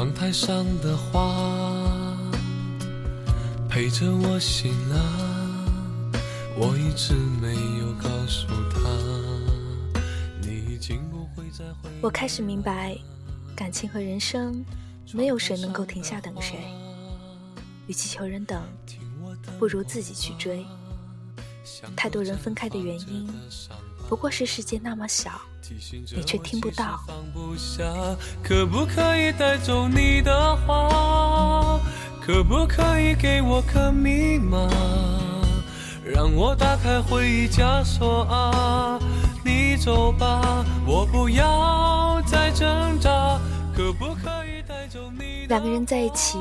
窗台上的花陪着我醒了，我一直没有告诉他，你已经不会再回。我开始明白，感情和人生，没有谁能够停下等谁。与其求人等，不如自己去追。太多人分开的原因，不过是世界那么小，你却听不到。可不可以带走你的话？可不可以给我个密码，让我打开回忆枷锁啊？你走吧，我不要再挣扎。可不可以带走你？两个人在一起，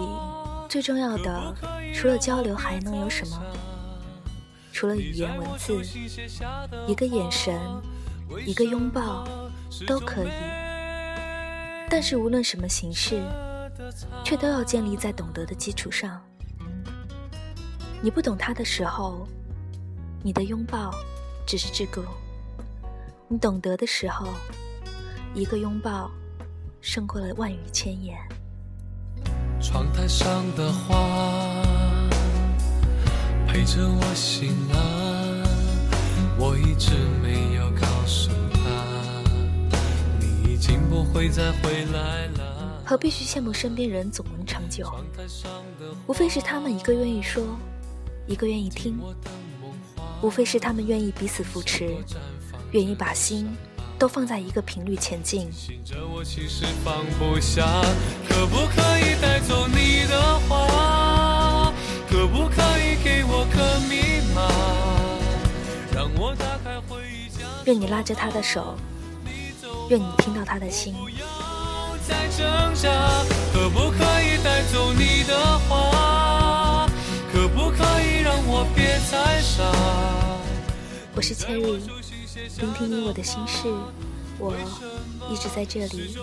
最重要的除了交流还能有什么？除了语言文字，一个眼神，一个拥抱，都可以。但是无论什么形式。却都要建立在懂得的基础上。你不懂他的时候，你的拥抱只是桎梏；你懂得的时候，一个拥抱胜过了万语千言。窗台上的花陪着我醒了，我一直没有告诉他，你已经不会再回来了。何必去羡慕身边人总能长久？无非是他们一个愿意说，一个愿意听；无非是他们愿意彼此扶持，愿意把心都放在一个频率前进。可不可以带走你的话？愿你拉着他的手，愿你听到他的心。在挣扎，可不可以带走你的话？可不可以让我别再傻？我是千里聆听你我的心事，我一直在这里。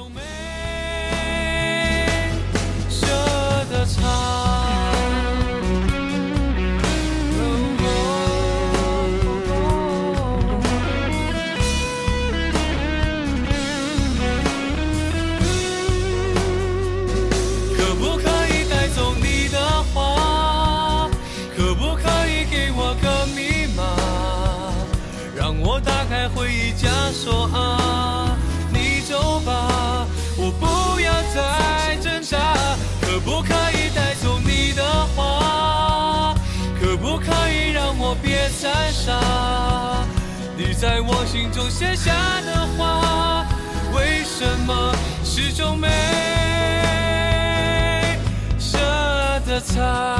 说啊，你走吧，我不要再挣扎。可不可以带走你的话？可不可以让我别再傻？你在我心中写下的话，为什么始终没舍得擦